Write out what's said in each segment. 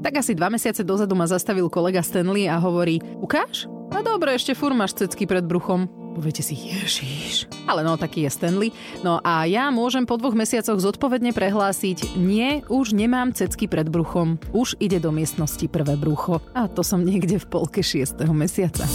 Tak asi dva mesiace dozadu ma zastavil kolega Stanley a hovorí, ukáž? A dobre, ešte fur máš cecky pred bruchom. Poviete si, ježiš. Ale no, taký je Stanley. No a ja môžem po dvoch mesiacoch zodpovedne prehlásiť, nie, už nemám cecky pred bruchom. Už ide do miestnosti prvé brucho. A to som niekde v polke 6. mesiaca.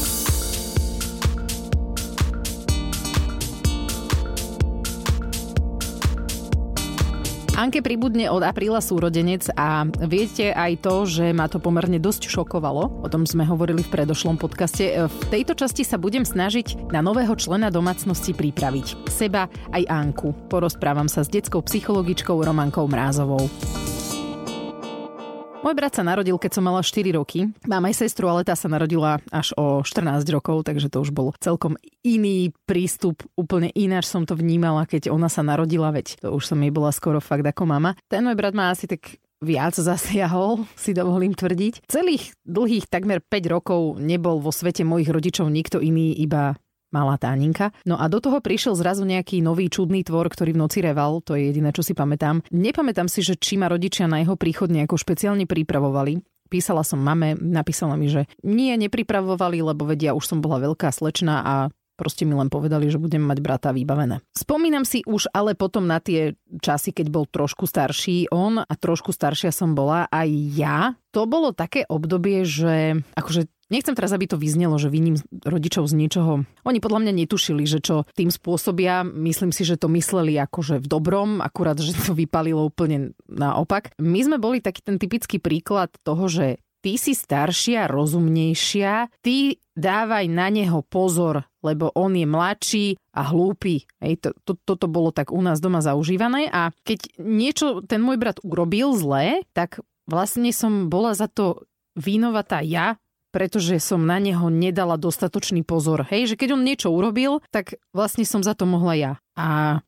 Anke pribudne od apríla súrodenec a viete aj to, že ma to pomerne dosť šokovalo. O tom sme hovorili v predošlom podcaste. V tejto časti sa budem snažiť na nového člena domácnosti pripraviť. Seba aj Anku. Porozprávam sa s detskou psychologičkou Romankou Mrázovou. Môj brat sa narodil, keď som mala 4 roky. Mám aj sestru, ale tá sa narodila až o 14 rokov, takže to už bol celkom iný prístup. Úplne ináč som to vnímala, keď ona sa narodila, veď to už som jej bola skoro fakt ako mama. Ten môj brat má asi tak viac zasiahol, si dovolím tvrdiť. Celých dlhých takmer 5 rokov nebol vo svete mojich rodičov nikto iný, iba malá táninka. No a do toho prišiel zrazu nejaký nový čudný tvor, ktorý v noci reval, to je jediné, čo si pamätám. Nepamätám si, že či ma rodičia na jeho príchod nejako špeciálne pripravovali. Písala som mame, napísala mi, že nie, nepripravovali, lebo vedia, už som bola veľká slečna a Proste mi len povedali, že budem mať brata vybavené. Spomínam si už ale potom na tie časy, keď bol trošku starší on a trošku staršia som bola aj ja. To bolo také obdobie, že akože Nechcem teraz, aby to vyznelo, že viním rodičov z niečoho. Oni podľa mňa netušili, že čo tým spôsobia. Myslím si, že to mysleli akože v dobrom, akurát, že to vypalilo úplne naopak. My sme boli taký ten typický príklad toho, že ty si staršia, rozumnejšia, ty dávaj na neho pozor, lebo on je mladší a hlúpy. Hej, to, to, toto bolo tak u nás doma zaužívané a keď niečo ten môj brat urobil zlé, tak vlastne som bola za to vínovatá ja, pretože som na neho nedala dostatočný pozor. Hej, že keď on niečo urobil, tak vlastne som za to mohla ja. A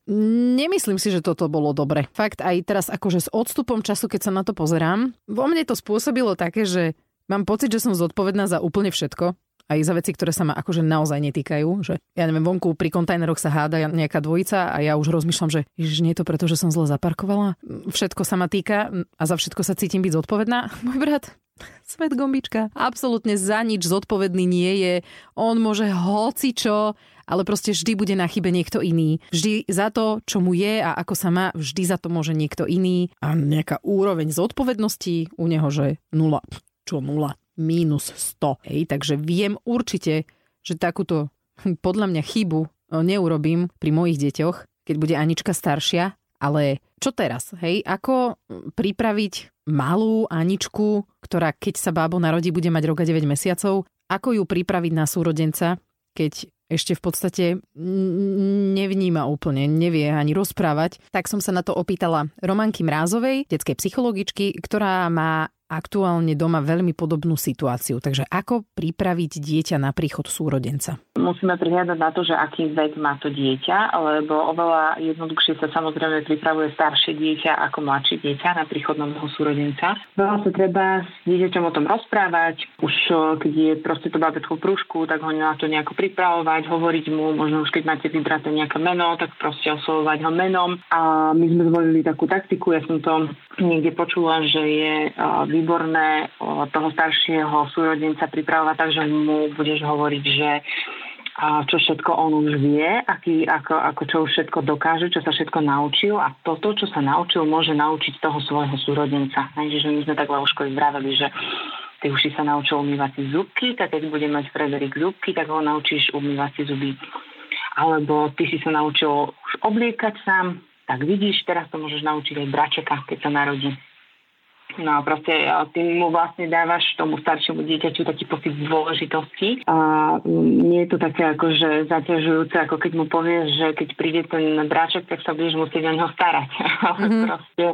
nemyslím si, že toto bolo dobre. Fakt aj teraz akože s odstupom času, keď sa na to pozerám, vo mne to spôsobilo také, že mám pocit, že som zodpovedná za úplne všetko aj za veci, ktoré sa ma akože naozaj netýkajú. Že ja neviem, vonku pri kontajneroch sa háda nejaká dvojica a ja už rozmýšľam, že ježiš, nie je to preto, že som zle zaparkovala. Všetko sa ma týka a za všetko sa cítim byť zodpovedná. Môj brat, Svet gombička. Absolútne za nič zodpovedný nie je. On môže hoci čo, ale proste vždy bude na chybe niekto iný. Vždy za to, čo mu je a ako sa má, vždy za to môže niekto iný. A nejaká úroveň zodpovednosti u neho, že nula. Čo nula? Minus 100. Hej, takže viem určite, že takúto podľa mňa chybu neurobím pri mojich deťoch, keď bude Anička staršia, ale čo teraz? Hej, ako pripraviť malú Aničku, ktorá keď sa bábo narodí, bude mať roka 9 mesiacov, ako ju pripraviť na súrodenca, keď ešte v podstate nevníma úplne, nevie ani rozprávať, tak som sa na to opýtala Romanky Mrázovej, detskej psychologičky, ktorá má aktuálne doma veľmi podobnú situáciu. Takže ako pripraviť dieťa na príchod súrodenca? Musíme prihľadať na to, že aký vek má to dieťa, lebo oveľa jednoduchšie sa samozrejme pripravuje staršie dieťa ako mladšie dieťa na príchod nového súrodenca. Veľa sa treba s dieťaťom o tom rozprávať. Už keď je proste to babetko v prúžku, tak ho na to nejako pripravovať, hovoriť mu, možno už keď máte vybraté nejaké meno, tak proste oslovovať ho menom. A my sme zvolili takú taktiku, ja som to niekde počula, že je výborné toho staršieho súrodenca pripravovať tak, že mu budeš hovoriť, že čo všetko on už vie, aký, ako, ako čo už všetko dokáže, čo sa všetko naučil a toto, čo sa naučil, môže naučiť toho svojho súrodenca. Takže my sme tak Leoškovi vraveli, že ty už si sa naučil umývať si zubky, tak keď bude mať Frederik zubky, tak ho naučíš umývať si zuby. Alebo ty si sa naučil už obliekať sám, tak vidíš, teraz to môžeš naučiť aj bračeka, keď sa narodí. No proste ty mu vlastne dávaš tomu staršiemu dieťaťu taký pocit dôležitosti. A nie je to také akože zaťažujúce, ako keď mu povieš, že keď príde ten bráček, tak sa budeš musieť o neho starať. Mm-hmm. proste,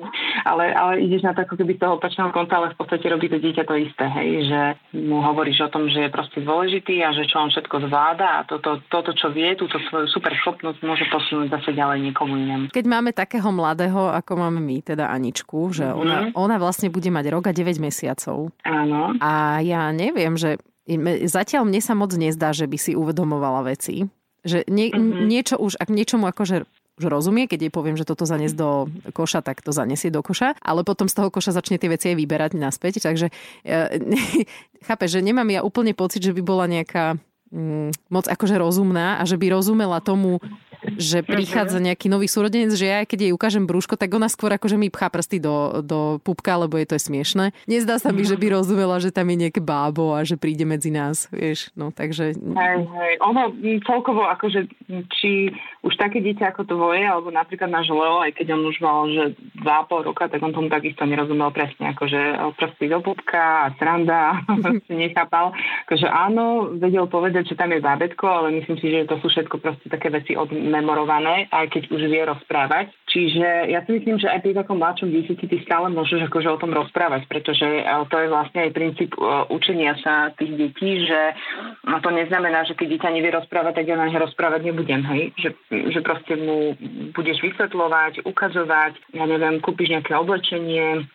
ale, ale ideš na to ako keby z toho opačného konta, ale v podstate robí to dieťa to isté, hej, že mu hovoríš o tom, že je proste dôležitý a že čo on všetko zvláda a toto, toto čo vie, túto svoju super schopnosť môže posunúť zase ďalej niekomu inému. Keď máme takého mladého, ako máme my, teda Aničku, že mm-hmm. ona, ona vlastne bude mať rok a 9 mesiacov. Áno. A ja neviem, že zatiaľ mne sa moc nezdá, že by si uvedomovala veci. Že nie, mm-hmm. niečo už, ak niečomu akože už rozumie, keď jej poviem, že toto zanes do koša, tak to zanesie do koša, ale potom z toho koša začne tie veci aj vyberať naspäť, takže e, chápe, že nemám ja úplne pocit, že by bola nejaká mm, moc akože rozumná a že by rozumela tomu, že prichádza nejaký nový súrodenec, že ja keď jej ukážem brúško, tak ona skôr akože mi pchá prsty do, do pupka, lebo je to je smiešne. Nezdá sa mi, že by rozumela, že tam je nejaké bábo a že príde medzi nás, vieš, no takže... Hej, hej, ono celkovo akože, či už také dieťa ako to voje, alebo napríklad náš Leo, aj keď on už mal, že dva pol roka, tak on tomu takisto nerozumel presne, akože prsty do pupka a sranda, si nechápal. Akože áno, vedel povedať, že tam je bábetko, ale myslím si, že to sú všetko proste také veci od memorované, aj keď už vie rozprávať. Čiže ja si myslím, že aj pri takom mladšom dieťati ty stále môžeš akože o tom rozprávať, pretože e, to je vlastne aj princíp e, učenia sa tých detí, že to neznamená, že keď dieťa nevie rozprávať, tak ja na neho rozprávať nebudem, hej? Že, že proste mu budeš vysvetľovať, ukazovať, ja neviem, kúpiš nejaké oblečenie,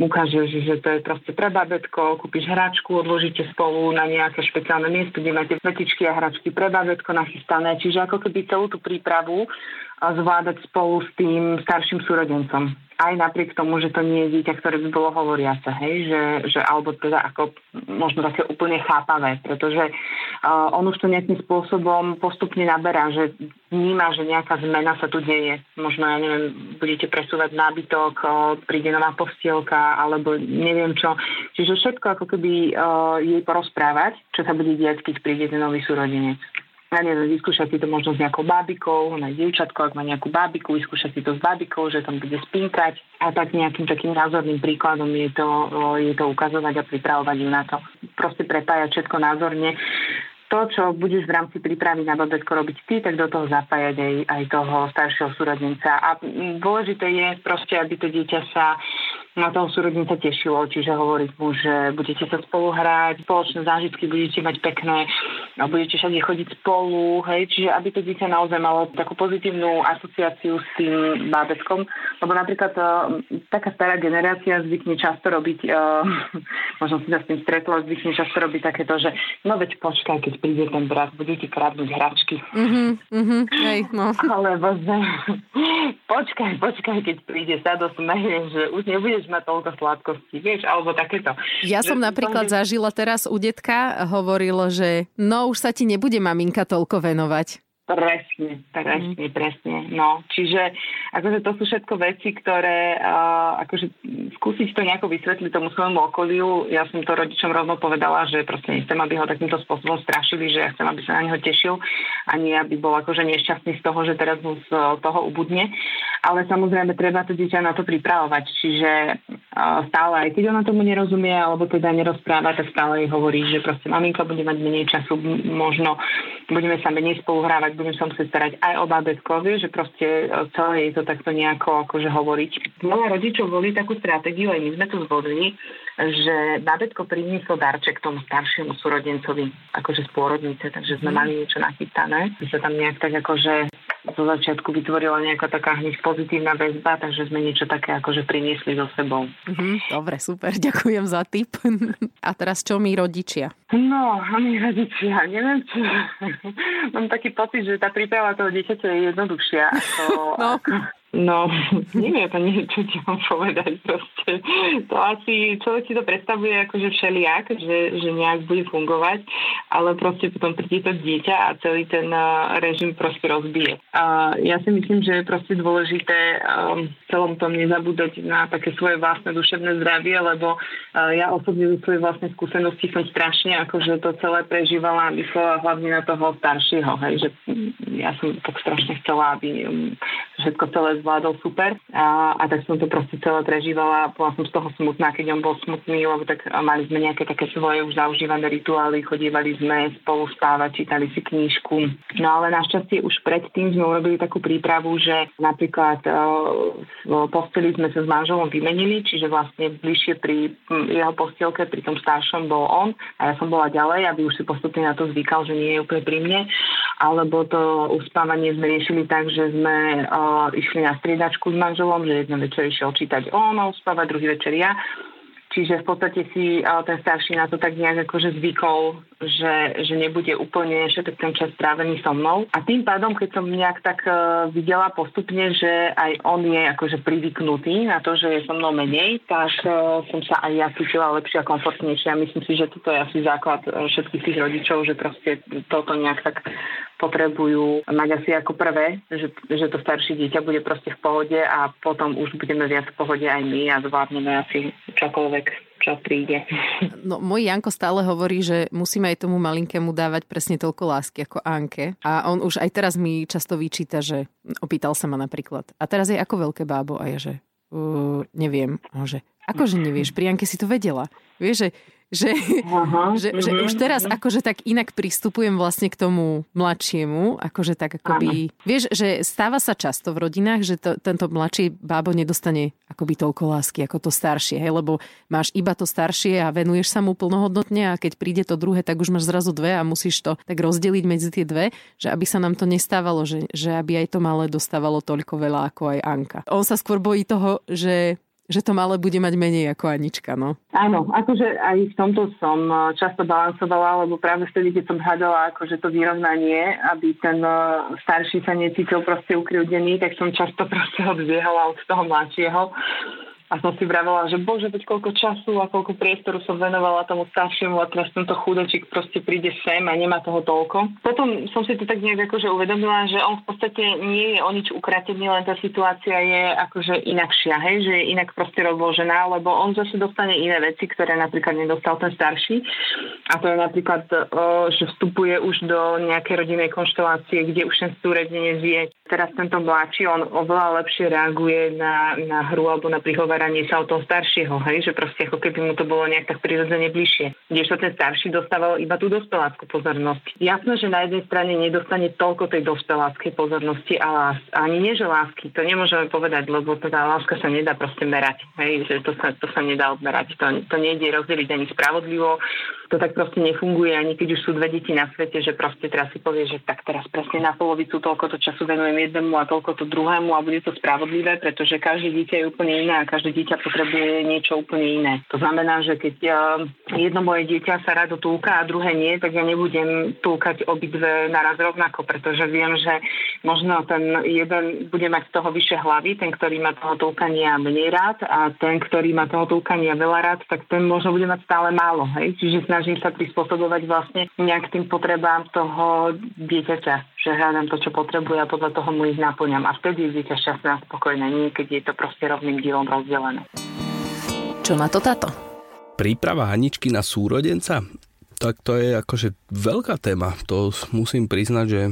ukážeš, že to je proste pre babetko, kúpiš hračku, odložíte spolu na nejaké špeciálne miesto, kde máte vetičky a hračky pre babetko nachystané. Čiže ako keby celú tú prípravu zvládať spolu s tým starším súrodencom. Aj napriek tomu, že to nie je dieťa, ktoré by bolo hovoriace, hej, že, že alebo teda ako možno také úplne chápavé, pretože uh, on už to nejakým spôsobom postupne naberá, že vníma, že nejaká zmena sa tu deje. Možno, ja neviem, budete presúvať nábytok, uh, príde nová postielka, alebo neviem čo. Čiže všetko ako keby uh, jej porozprávať, čo sa bude diať, keď príde ten nový súrodenec ja neviem, vyskúšať si to možno s nejakou bábikou, je dievčatko, ak má nejakú bábiku, vyskúšať si to s bábikou, že tam bude spinkať a tak nejakým takým názorným príkladom je to, je to ukazovať a pripravovať ju na to. Proste prepájať všetko názorne to, čo budeš v rámci prípravy na babetko robiť ty, tak do toho zapájať aj, aj toho staršieho súrodenca. A dôležité je proste, aby to dieťa sa na toho súrodnica tešilo, čiže hovoriť mu, že budete sa spolu hrať, spoločné zážitky budete mať pekné, a budete všade chodiť spolu, hej, čiže aby to dieťa naozaj malo takú pozitívnu asociáciu s tým bábetkom, lebo napríklad uh, taká stará generácia zvykne často robiť, uh, možno si sa s tým stretla, zvykne často robiť takéto, že no veď počkaj, keď príde ten brat, budete kradnúť hračky. Mm-hmm, mm-hmm, hej, no. Alebo že počkaj, počkaj, keď príde sa do že už nebudeš na toľko sladkosti, vieš, alebo takéto. Ja som napríklad že... zažila teraz u detka, hovoril, že no už sa ti nebude maminka toľko venovať. Presne, presne, mm. presne. No, čiže akože to sú všetko veci, ktoré uh, akože skúsiť to nejako vysvetliť tomu svojmu okoliu. Ja som to rodičom rovno povedala, že proste nechcem, aby ho takýmto spôsobom strašili, že ja chcem, aby sa na neho tešil a nie, aby bol akože nešťastný z toho, že teraz mu z toho ubudne. Ale samozrejme treba to dieťa na to pripravovať. Čiže uh, stále, aj keď ona tomu nerozumie alebo teda nerozpráva, tak stále jej hovorí, že proste maminka bude mať menej času, možno budeme sa menej spolu hrávať budem sa musieť starať aj o bábetkovi, že proste e, celé je to takto nejako akože hovoriť. Veľa rodičov volí takú stratégiu, aj my sme tu zvolili, že bábetko prinieslo darček tomu staršiemu súrodencovi, akože z pôrodnice, takže sme mm. mali niečo nachystané. My sa tam nejak tak akože zo začiatku vytvorila nejaká taká hneď pozitívna väzba, takže sme niečo také akože priniesli so sebou. Mm-hmm, dobre, super, ďakujem za tip. A teraz čo my rodičia? No, my rodičia, neviem, či... Mám taký pocit, že tá príprava toho dieťaťa je jednoduchšia ako, no. ako, No, neviem nie, čo ti mám povedať. Proste. To asi človek si to predstavuje ako že všelijak, že, že nejak bude fungovať, ale proste potom príde to dieťa a celý ten režim proste rozbije. A ja si myslím, že je proste dôležité um, v celom tom nezabúdať na také svoje vlastné duševné zdravie, lebo uh, ja osobne zo svojej vlastnej skúsenosti som strašne akože to celé prežívala a myslela hlavne na toho staršieho, hej, že ja som tak strašne chcela, aby um, všetko celé zvládol super a, a tak som to proste celé prežívala. Bola som z toho smutná, keď on bol smutný, lebo tak mali sme nejaké také svoje už zaužívané rituály, chodívali sme spolu spávať, čítali si knížku. No ale našťastie už predtým sme urobili takú prípravu, že napríklad v posteli sme sa s manželom vymenili, čiže vlastne bližšie pri jeho postielke, pri tom staršom bol on a ja som bola ďalej, aby už si postupne na to zvykal, že nie je úplne pri mne. Alebo to uspávanie sme riešili tak, že sme uh, išli na striedačku s manželom, že jeden večer išiel čítať on a uspávať, druhý večer ja. Čiže v podstate si ten starší na to tak nejak akože zvykol, že, že nebude úplne všetok ten čas strávený so mnou. A tým pádom, keď som nejak tak e, videla postupne, že aj on je akože privyknutý na to, že je so mnou menej, tak e, som sa aj ja cítila lepšie a komfortnejšie. A myslím si, že toto je asi základ e, všetkých tých rodičov, že proste toto nejak tak potrebujú mať asi ako prvé, že, že to staršie dieťa bude proste v pohode a potom už budeme viac v pohode aj my a zvládneme asi čokoľvek, čo príde. No, môj Janko stále hovorí, že musíme aj tomu malinkému dávať presne toľko lásky ako Anke. A on už aj teraz mi často vyčíta, že opýtal sa ma napríklad. A teraz je ako veľké bábo a ja, že uh, neviem. Že akože nevieš, pri Anke si to vedela. Vieš, že že, uh-huh, že, uh-huh. že už teraz akože tak inak pristupujem vlastne k tomu mladšiemu, akože tak akoby, uh-huh. vieš, že stáva sa často v rodinách, že to, tento mladší bábo nedostane akoby toľko lásky ako to staršie, hej, lebo máš iba to staršie a venuješ sa mu plnohodnotne a keď príde to druhé, tak už máš zrazu dve a musíš to tak rozdeliť medzi tie dve, že aby sa nám to nestávalo, že, že aby aj to malé dostávalo toľko veľa ako aj Anka. On sa skôr bojí toho, že že to malé bude mať menej ako Anička, no. Áno, akože aj v tomto som eh, často balansovala, lebo práve vtedy, keď som hľadala akože to vyrovnanie, aby ten eh, starší sa necítil proste ukriúdený, tak som často proste odbiehala od toho mladšieho a som si vravela, že bože, veď koľko času a koľko priestoru som venovala tomu staršiemu a teraz tento chudočík proste príde sem a nemá toho toľko. Potom som si to tak nejak akože uvedomila, že on v podstate nie je o nič ukratený, len tá situácia je akože inakšia, hej, že je inak proste rozložená, lebo on zase dostane iné veci, ktoré napríklad nedostal ten starší. A to je napríklad, že vstupuje už do nejakej rodinnej konštelácie, kde už ten súredenec je teraz tento mladší, on oveľa lepšie reaguje na, na hru alebo na prihováranie sa o toho staršieho, hej? že proste ako keby mu to bolo nejak tak prirodzene bližšie. Kdežto ten starší dostával iba tú dospeláckú pozornosť. Jasné, že na jednej strane nedostane toľko tej dospeláckej pozornosti a lás, ani nie, že lásky, to nemôžeme povedať, lebo teda láska sa nedá proste merať, hej? že to sa, to sa nedá odmerať, to, to nejde rozdeliť ani spravodlivo, to tak proste nefunguje, ani keď už sú dve deti na svete, že proste teraz si povie, že tak teraz presne na polovicu toľko to času venujem jednému a toľko to druhému a bude to spravodlivé, pretože každé dieťa je úplne iné a každé dieťa potrebuje niečo úplne iné. To znamená, že keď jedno moje dieťa sa rado túka a druhé nie, tak ja nebudem túkať obidve naraz rovnako, pretože viem, že možno ten jeden bude mať z toho vyššie hlavy, ten, ktorý má toho túkania menej rád a ten, ktorý má toho túkania veľa rád, tak ten možno bude mať stále málo. Hej? Čiže snažím sa prispôsobovať vlastne nejak tým potrebám toho dieťaťa, že hľadám to, čo potrebuje a podľa toho mu ich naplňam. A vtedy je dieťa šťastné a spokojné, nie keď je to proste rovným dielom rozdelené. Čo na to táto? Príprava Aničky na súrodenca? Tak to je akože veľká téma. To musím priznať, že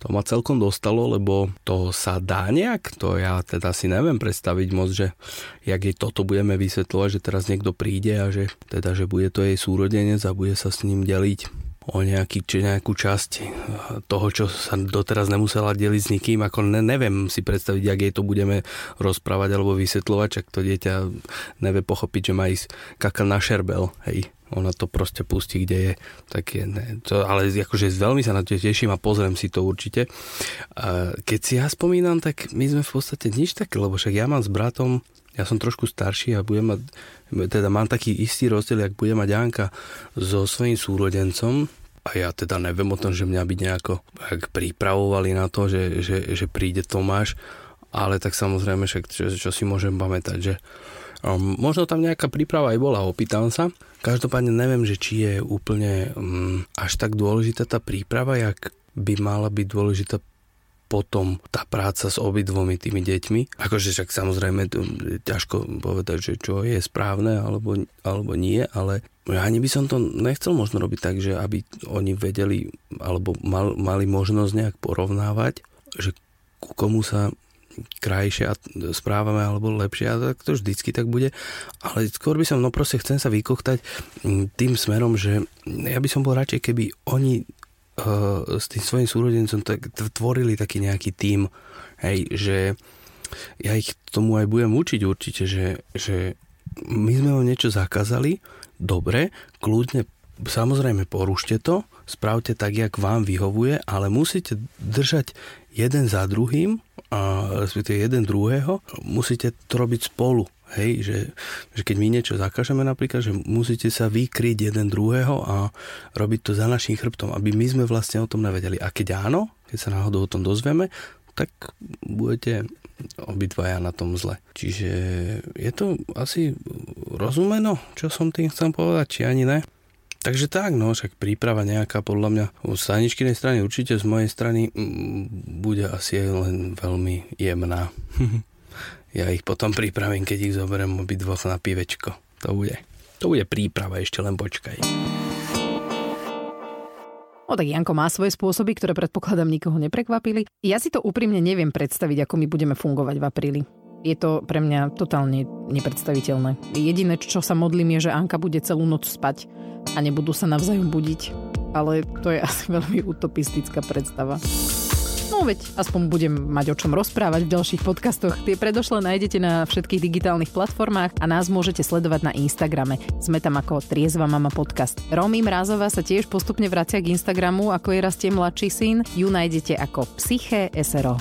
to ma celkom dostalo, lebo to sa dá nejak, to ja teda si neviem predstaviť moc, že jak jej toto budeme vysvetľovať, že teraz niekto príde a že teda, že bude to jej súrodenec a bude sa s ním deliť o nejaký, či nejakú časť toho, čo sa doteraz nemusela deliť s nikým, ako ne, neviem si predstaviť, jak jej to budeme rozprávať alebo vysvetľovať, čak to dieťa nevie pochopiť, že má ísť kakal na šerbel, hej ona to proste pustí, kde je. Tak je ne, to, ale akože veľmi sa na to teším a pozriem si to určite. A keď si ja spomínam, tak my sme v podstate nič také, lebo však ja mám s bratom, ja som trošku starší a budem mať, teda mám taký istý rozdiel, ak bude mať Janka so svojím súrodencom, a ja teda neviem o tom, že mňa by nejako ak pripravovali na to, že, že, že príde Tomáš, ale tak samozrejme, však, čo, čo si môžem pamätať, že um, možno tam nejaká príprava aj bola, opýtam sa, Každopádne neviem, že či je úplne um, až tak dôležitá tá príprava, jak by mala byť dôležitá potom tá práca s obidvomi tými deťmi. Akože však samozrejme ťažko povedať, že čo je správne alebo, alebo nie, ale ani by som to nechcel možno robiť tak, že aby oni vedeli alebo mal, mali možnosť nejak porovnávať, že ku komu sa krajšie správame alebo lepšie a tak to vždycky tak bude. Ale skôr by som, no proste chcem sa vykochtať tým smerom, že ja by som bol radšej, keby oni uh, s tým svojim súrodencom tak tvorili taký nejaký tím, hej, že ja ich tomu aj budem učiť určite, že, že my sme vám niečo zakázali, dobre, kľudne samozrejme porušte to, spravte tak, jak vám vyhovuje, ale musíte držať jeden za druhým, a respektíve jeden druhého, musíte to robiť spolu. Hej, že, že keď my niečo zakážeme napríklad, že musíte sa vykryť jeden druhého a robiť to za našim chrbtom, aby my sme vlastne o tom nevedeli. A keď áno, keď sa náhodou o tom dozvieme, tak budete obidvaja na tom zle. Čiže je to asi rozumeno, čo som tým chcel povedať, či ani ne? Takže tak, no, však príprava nejaká podľa mňa z Staničkinej strany určite z mojej strany bude asi len veľmi jemná. ja ich potom pripravím, keď ich zoberiem obidvoch na pivečko. To bude, to bude príprava, ešte len počkaj. No tak Janko má svoje spôsoby, ktoré predpokladám nikoho neprekvapili. Ja si to úprimne neviem predstaviť, ako my budeme fungovať v apríli. Je to pre mňa totálne nepredstaviteľné. Jediné, čo sa modlím, je, že Anka bude celú noc spať a nebudú sa navzájom budiť. Ale to je asi veľmi utopistická predstava. No veď, aspoň budem mať o čom rozprávať v ďalších podcastoch. Tie predošle nájdete na všetkých digitálnych platformách a nás môžete sledovať na Instagrame. Sme tam ako Triezva mama podcast. Romy Mrázová sa tiež postupne vracia k Instagramu, ako je rastie mladší syn. Ju nájdete ako Psyche SRO.